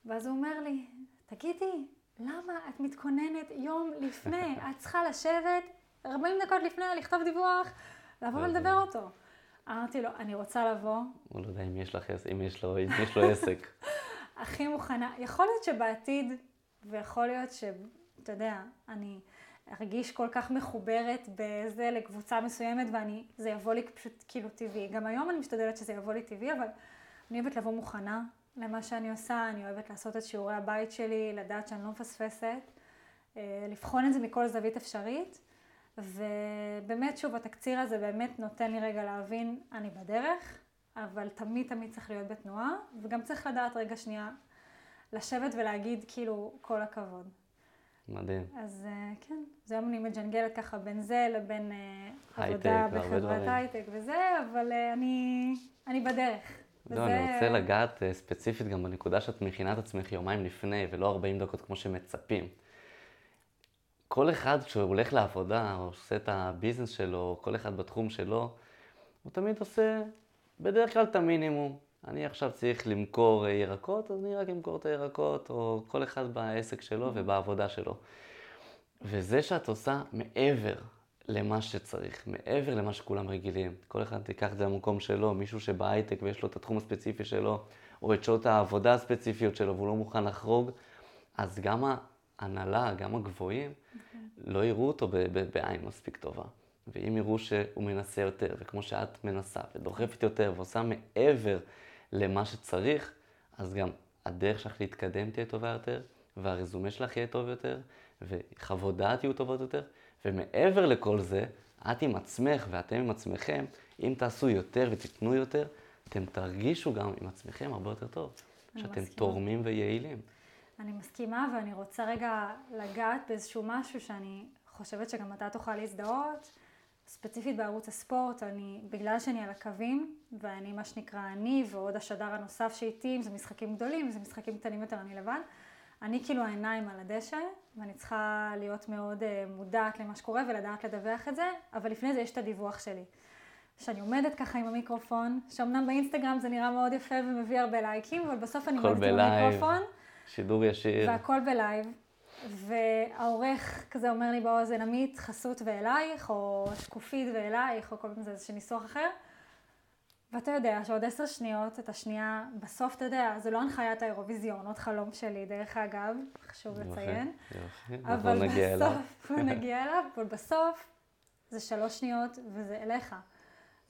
ואז הוא אומר לי, תגידי, למה את מתכוננת יום לפני? את צריכה לשבת 40 דקות לפני, לכתוב דיווח, לבוא ולדבר אותו. אמרתי לו, אני רוצה לבוא, הוא לא יודע אם יש לך עסק, אם יש לו, אם יש לו עסק. הכי מוכנה. יכול להיות שבעתיד, ויכול להיות שאתה יודע, אני ארגיש כל כך מחוברת בזה לקבוצה מסוימת, ואני, זה יבוא לי פשוט כאילו טבעי. גם היום אני משתדלת שזה יבוא לי טבעי, אבל אני אוהבת לבוא מוכנה למה שאני עושה, אני אוהבת לעשות את שיעורי הבית שלי, לדעת שאני לא מפספסת, אה, לבחון את זה מכל זווית אפשרית. ובאמת, שוב, התקציר הזה באמת נותן לי רגע להבין, אני בדרך, אבל תמיד תמיד צריך להיות בתנועה, וגם צריך לדעת רגע שנייה לשבת ולהגיד כאילו כל הכבוד. מדהים. אז אה, כן, אז היום אני מג'נגלת ככה בין זה לבין אה, עבודה בחברת. הייטק וזה, אבל אה, אני, אני בדרך. לא, אני רוצה לגעת ספציפית גם בנקודה שאת מכינה את עצמך יומיים לפני, ולא 40 דקות כמו שמצפים. כל אחד כשהוא הולך לעבודה, או עושה את הביזנס שלו, כל אחד בתחום שלו, הוא תמיד עושה בדרך כלל את המינימום. אני עכשיו צריך למכור ירקות, אז אני רק אמכור את הירקות, או כל אחד בעסק שלו ובעבודה שלו. וזה שאת עושה מעבר למה שצריך, מעבר למה שכולם רגילים. כל אחד ייקח את זה למקום שלו, מישהו שבהייטק ויש לו את התחום הספציפי שלו, או את שעות העבודה הספציפיות שלו והוא לא מוכן לחרוג, אז גם ההנהלה, גם הגבוהים, okay. לא יראו אותו בעין מספיק טובה. ואם יראו שהוא מנסה יותר, וכמו שאת מנסה, ודוחפת יותר, ועושה מעבר למה שצריך, אז גם הדרך שלך להתקדם תהיה טובה יותר, והרזומה שלך יהיה טוב יותר, וחוות דעת יהיו טובות יותר, ומעבר לכל זה, את עם עצמך ואתם עם עצמכם, אם תעשו יותר ותיתנו יותר, אתם תרגישו גם עם עצמכם הרבה יותר טוב. שאתם מסכימה. תורמים ויעילים. אני מסכימה, ואני רוצה רגע לגעת באיזשהו משהו שאני חושבת שגם אתה תוכל להזדהות. ספציפית בערוץ הספורט, אני, בגלל שאני על הקווים, ואני מה שנקרא אני, ועוד השדר הנוסף שאיתי, אם זה משחקים גדולים, אם זה משחקים קטנים יותר, אני לבד. אני כאילו העיניים על הדשא, ואני צריכה להיות מאוד uh, מודעת למה שקורה ולדעת לדווח את זה, אבל לפני זה יש את הדיווח שלי. שאני עומדת ככה עם המיקרופון, שאומנם באינסטגרם זה נראה מאוד יפה ומביא הרבה לייקים, אבל בסוף אני עומדת עם המיקרופון. שידור ישיר. והכל בלייב. והעורך כזה אומר לי באוזן, עמית, חסות ואלייך, או שקופית ואלייך, או כל מיני איזה ניסוח אחר. ואתה יודע שעוד עשר שניות, את השנייה, בסוף אתה יודע, זה לא הנחיית האירוויזיון, עוד חלום שלי, דרך אגב, חשוב לציין. יופי, יופי, אבל נגיע בסוף, אליו. נגיע אליו, אבל בסוף זה שלוש שניות וזה אליך.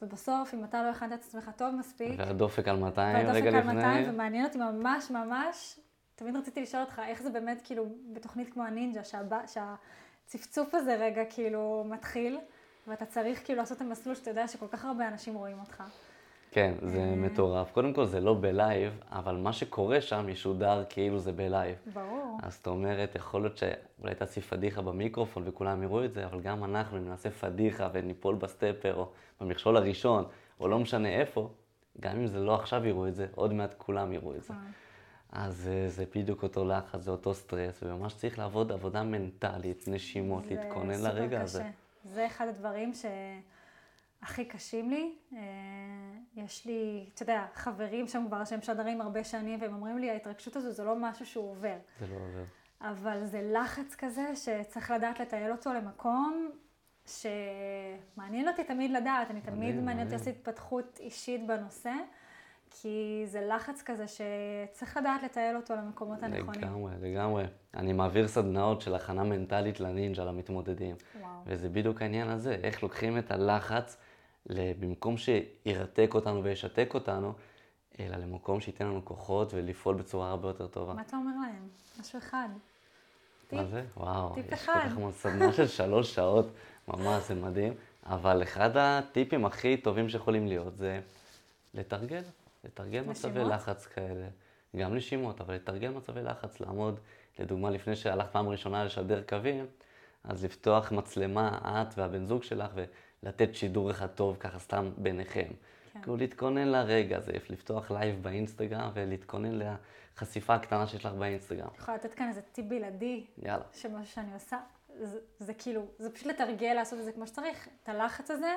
ובסוף, אם אתה לא הכנת את עצמך טוב מספיק... והדופק על 200 רגע לפני... והדופק על 200, ומעניין אותי ממש ממש, תמיד רציתי לשאול אותך, איך זה באמת כאילו בתוכנית כמו הנינג'ה, שהבא, שהצפצוף הזה רגע כאילו מתחיל, ואתה צריך כאילו לעשות את המסלול שאתה יודע שכל כך הרבה אנשים רואים אותך. כן, זה אה. מטורף. קודם כל זה לא בלייב, אבל מה שקורה שם ישודר כאילו זה בלייב. ברור. אז זאת אומרת, יכול להיות שאולי תעשי פדיחה במיקרופון וכולם יראו את זה, אבל גם אנחנו, אם נעשה פדיחה וניפול ב stepper או במכשול הראשון, או לא משנה איפה, גם אם זה לא עכשיו יראו את זה, עוד מעט כולם יראו את זה. אז אה, זה בדיוק אותו לחץ, זה אותו סטרס, וממש צריך לעבוד עבודה מנטלית, נשימות, להתכונן לרגע הזה. זה סופר קשה. זה אחד הדברים ש... הכי קשים לי. אה, יש לי, אתה יודע, חברים שם כבר שהם שדרים הרבה שנים, והם אומרים לי, ההתרגשות הזו זה לא משהו שהוא עובר. זה לא עובר. אבל זה לחץ כזה שצריך לדעת לתעל אותו למקום שמעניין אותי תמיד לדעת, אני תמיד מעניין אותי לעשות התפתחות אישית בנושא. כי זה לחץ כזה שצריך לדעת לתעל אותו למקומות הנכונים. לגמרי, לגמרי. אני מעביר סדנאות של הכנה מנטלית לנינג'ה, למתמודדים. וואו. וזה בדיוק העניין הזה, איך לוקחים את הלחץ במקום שירתק אותנו וישתק אותנו, אלא למקום שייתן לנו כוחות ולפעול בצורה הרבה יותר טובה. מה אתה אומר להם? משהו אחד. טיפ. מה זה? וואו, טיפ יש אחד. כל כך מאוד סדנה של שלוש שעות, ממש, זה מדהים. אבל אחד הטיפים הכי טובים שיכולים להיות זה לתרגל, לתרגל מצבי לחץ כאלה. גם נשימות, אבל לתרגל מצבי לחץ, לעמוד, לדוגמה, לפני שהלכת פעם ראשונה לשדר קווים, אז לפתוח מצלמה, את והבן זוג שלך, לתת שידור אחד טוב ככה סתם ביניכם. כן. כאילו להתכונן לרגע הזה, לפתוח לייב באינסטגרם ולהתכונן לחשיפה הקטנה שיש לך באינסטגרם. אני יכולה לתת כאן איזה טיפ בלעדי. יאללה. שמשהו שאני עושה, זה, זה כאילו, זה פשוט לתרגל, לעשות את זה כמו שצריך, את הלחץ הזה.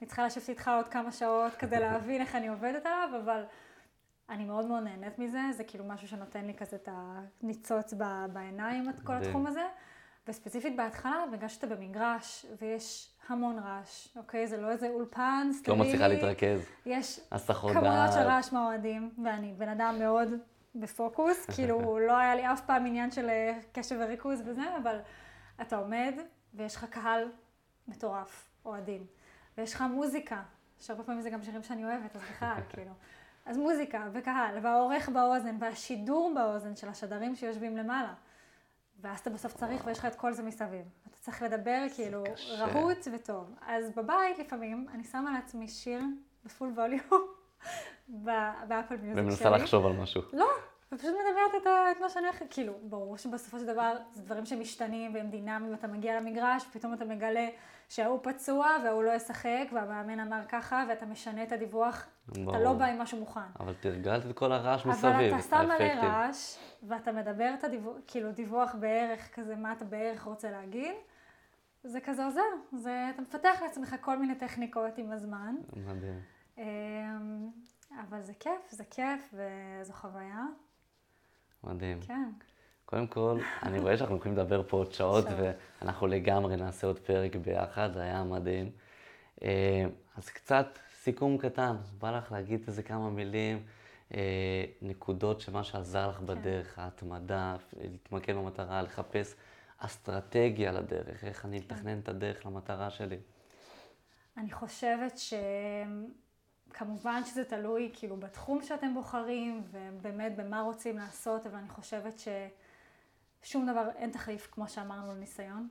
אני צריכה לשבת איתך עוד כמה שעות כדי להבין איך אני עובדת עליו, אבל אני מאוד מאוד נהנית מזה, זה כאילו משהו שנותן לי כזה את הניצוץ בעיניים, את כל התחום הזה. וספציפית בהתחלה, בגלל שאתה במגרש ויש המון רעש, אוקיי? זה לא איזה אולפן סטרילי. לא מצליחה להתרכז. יש כמויות של רעש מהאוהדים, ואני בן אדם מאוד בפוקוס, כאילו לא היה לי אף פעם עניין של אה, קשב וריכוז וזה, אבל אתה עומד ויש לך קהל מטורף, אוהדים, ויש לך מוזיקה, שהרבה פעמים זה גם שירים שאני אוהבת, אז בכלל, כאילו. אז מוזיקה וקהל, והעורך באוזן, והשידור באוזן של השדרים שיושבים למעלה. ואז אתה בסוף צריך ויש לך את כל זה מסביב. אתה צריך לדבר כאילו רהוט וטוב. אז בבית לפעמים אני שמה לעצמי שיר בפול ווליום באפל מיוזיק שלי. ומנסה לחשוב על משהו. לא, ופשוט מדברת את, ה- את מה שאני הולכת, כאילו, ברור שבסופו של דבר זה דברים שמשתנים והם דינמיים, אתה מגיע למגרש, פתאום אתה מגלה שההוא פצוע וההוא לא ישחק, והמאמן אמר ככה, ואתה משנה את הדיווח, אתה ברור. לא בא עם משהו מוכן. אבל תרגלת את כל הרעש אבל מסביב, אתה שם מלא. רעש, ואתה מדבר את הדיווח, כאילו דיווח בערך כזה, מה אתה בערך רוצה להגיד, זה כזה עוזר. זה, אתה מפתח לעצמך כל מיני טכניקות עם הזמן. מדהים. אמ, אבל זה כיף, זה כיף, וזו חוויה, מדהים. כן. קודם כל, אני רואה שאנחנו יכולים לדבר פה עוד שעות. ואנחנו לגמרי נעשה עוד פרק ביחד, זה היה מדהים. אה, אז קצת סיכום קטן, בא לך להגיד איזה כמה מילים, אה, נקודות שמה שעזר לך בדרך, ההתמדה, להתמקד במטרה, לחפש אסטרטגיה לדרך, איך אני מתכנן את הדרך למטרה שלי. אני חושבת שכמובן שזה תלוי כאילו בתחום שאתם בוחרים, ובאמת במה רוצים לעשות, אבל אני חושבת ששום דבר, אין תחליף, כמו שאמרנו, לניסיון.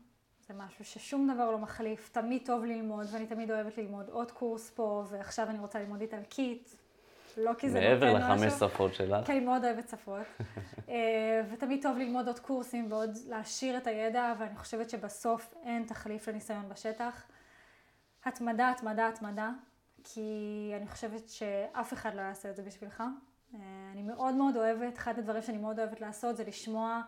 זה משהו ששום דבר לא מחליף, תמיד טוב ללמוד, ואני תמיד אוהבת ללמוד עוד קורס פה, ועכשיו אני רוצה ללמוד איטלקית. לא כי זה מעבר לחמש. שפות שלך. כי אני מאוד אוהבת שפות. אה, ותמיד טוב ללמוד עוד קורסים ועוד להעשיר את הידע, ואני חושבת שבסוף אין תחליף לניסיון בשטח. התמדה, התמדה, התמדה, כי אני חושבת שאף אחד לא יעשה את זה בשבילך. אה, אני מאוד מאוד אוהבת, אחד הדברים שאני מאוד אוהבת לעשות זה לשמוע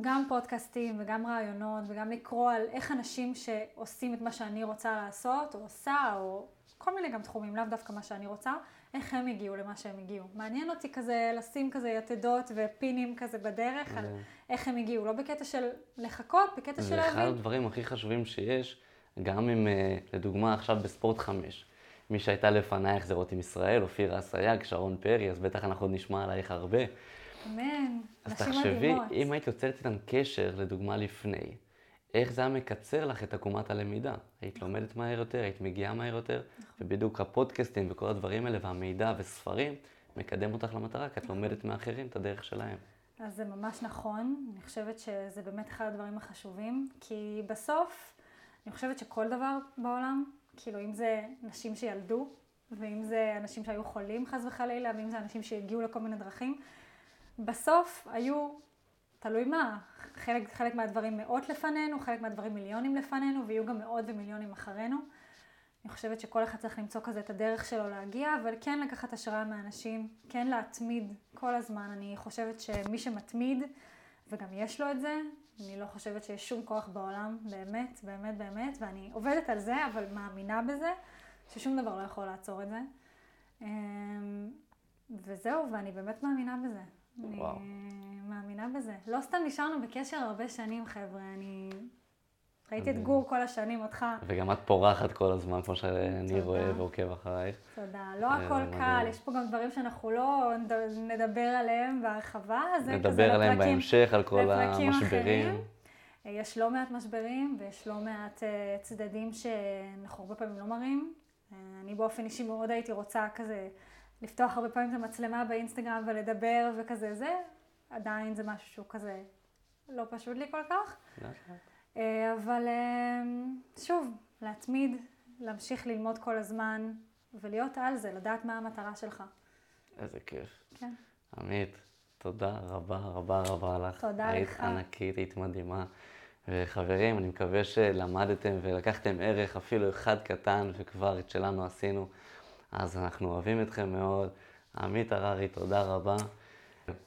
גם פודקאסטים וגם רעיונות וגם לקרוא על איך אנשים שעושים את מה שאני רוצה לעשות, או עושה, או כל מיני גם תחומים, לאו דווקא מה שאני רוצה, איך הם הגיעו למה שהם הגיעו. מעניין אותי כזה לשים כזה יתדות ופינים כזה בדרך, על מדהים. איך הם הגיעו, לא בקטע של לחכות, בקטע של זה אחד להבין. הדברים הכי חשובים שיש, גם אם, אה, לדוגמה, עכשיו בספורט חמש, מי שהייתה לפנייך זה רותם ישראל, אופירה אסייג, שרון פרי, אז בטח אנחנו עוד נשמע עלייך הרבה. אמן, אז תחשבי. אם היית יוצרת איתן קשר, לדוגמה לפני, איך זה היה מקצר לך את עקומת הלמידה? היית לומדת מהר יותר, היית מגיעה מהר יותר, ובדיוק הפודקאסטים וכל הדברים האלה, והמידע וספרים, מקדם אותך למטרה, כי את לומדת מאחרים את הדרך שלהם. אז זה ממש נכון, אני חושבת שזה באמת אחד הדברים החשובים, כי בסוף, אני חושבת שכל דבר בעולם, כאילו אם זה נשים שילדו, ואם זה אנשים שהיו חולים חס וחלילה, ואם זה אנשים שהגיעו לכל מיני דרכים, בסוף היו, תלוי מה, חלק, חלק מהדברים מאות לפנינו, חלק מהדברים מיליונים לפנינו, ויהיו גם מאות ומיליונים אחרינו. אני חושבת שכל אחד צריך למצוא כזה את הדרך שלו להגיע, אבל כן לקחת השראה מאנשים, כן להתמיד כל הזמן. אני חושבת שמי שמתמיד, וגם יש לו את זה, אני לא חושבת שיש שום כוח בעולם, באמת, באמת, באמת, ואני עובדת על זה, אבל מאמינה בזה, ששום דבר לא יכול לעצור את זה. אמ, וזהו, ואני באמת מאמינה בזה. וואו. אני מאמינה בזה. לא סתם נשארנו בקשר הרבה שנים, חבר'ה. אני ראיתי את. גור כל השנים, אותך. וגם את פורחת כל הזמן, כמו שאני. רואה ועוקב אחרייך. תודה. לא זה הכל. קל, יש פה גם דברים שאנחנו לא נד- נדבר עליהם בהרחבה, זה כזה נדבר עליהם בהמשך, על כל המשברים. אחרים. יש לא מעט משברים ויש לא מעט אה, צדדים שאנחנו הרבה פעמים לא מראים. אה, אני באופן אישי מאוד הייתי רוצה כזה לפתוח הרבה פעמים את המצלמה באינסטגרם ולדבר וכזה זה, עדיין זה משהו שהוא כזה לא פשוט לי כל כך. אה, אבל אה, שוב, להתמיד, להמשיך ללמוד כל הזמן ולהיות על זה, לדעת מה המטרה שלך. איזה כיף. כן. עמית, תודה רבה רבה רבה לך. תודה היית לך. ענקית, היית מדהימה. וחברים, אני מקווה שלמדתם ולקחתם ערך אפילו אחד קטן, וכבר את שלנו עשינו. אז אנחנו אוהבים אתכם מאוד. עמית הררי, תודה רבה.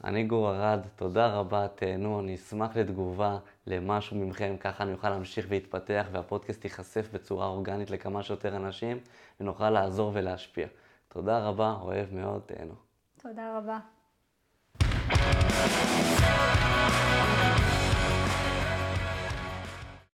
אני גור ארד, תודה רבה, תהנו, אני אשמח לתגובה למשהו מכם, ככה אני אוכל להמשיך ולהתפתח והפודקאסט ייחשף בצורה אורגנית לכמה שיותר אנשים ונוכל לעזור ולהשפיע. תודה רבה, אוהב מאוד, תהנו. תודה רבה.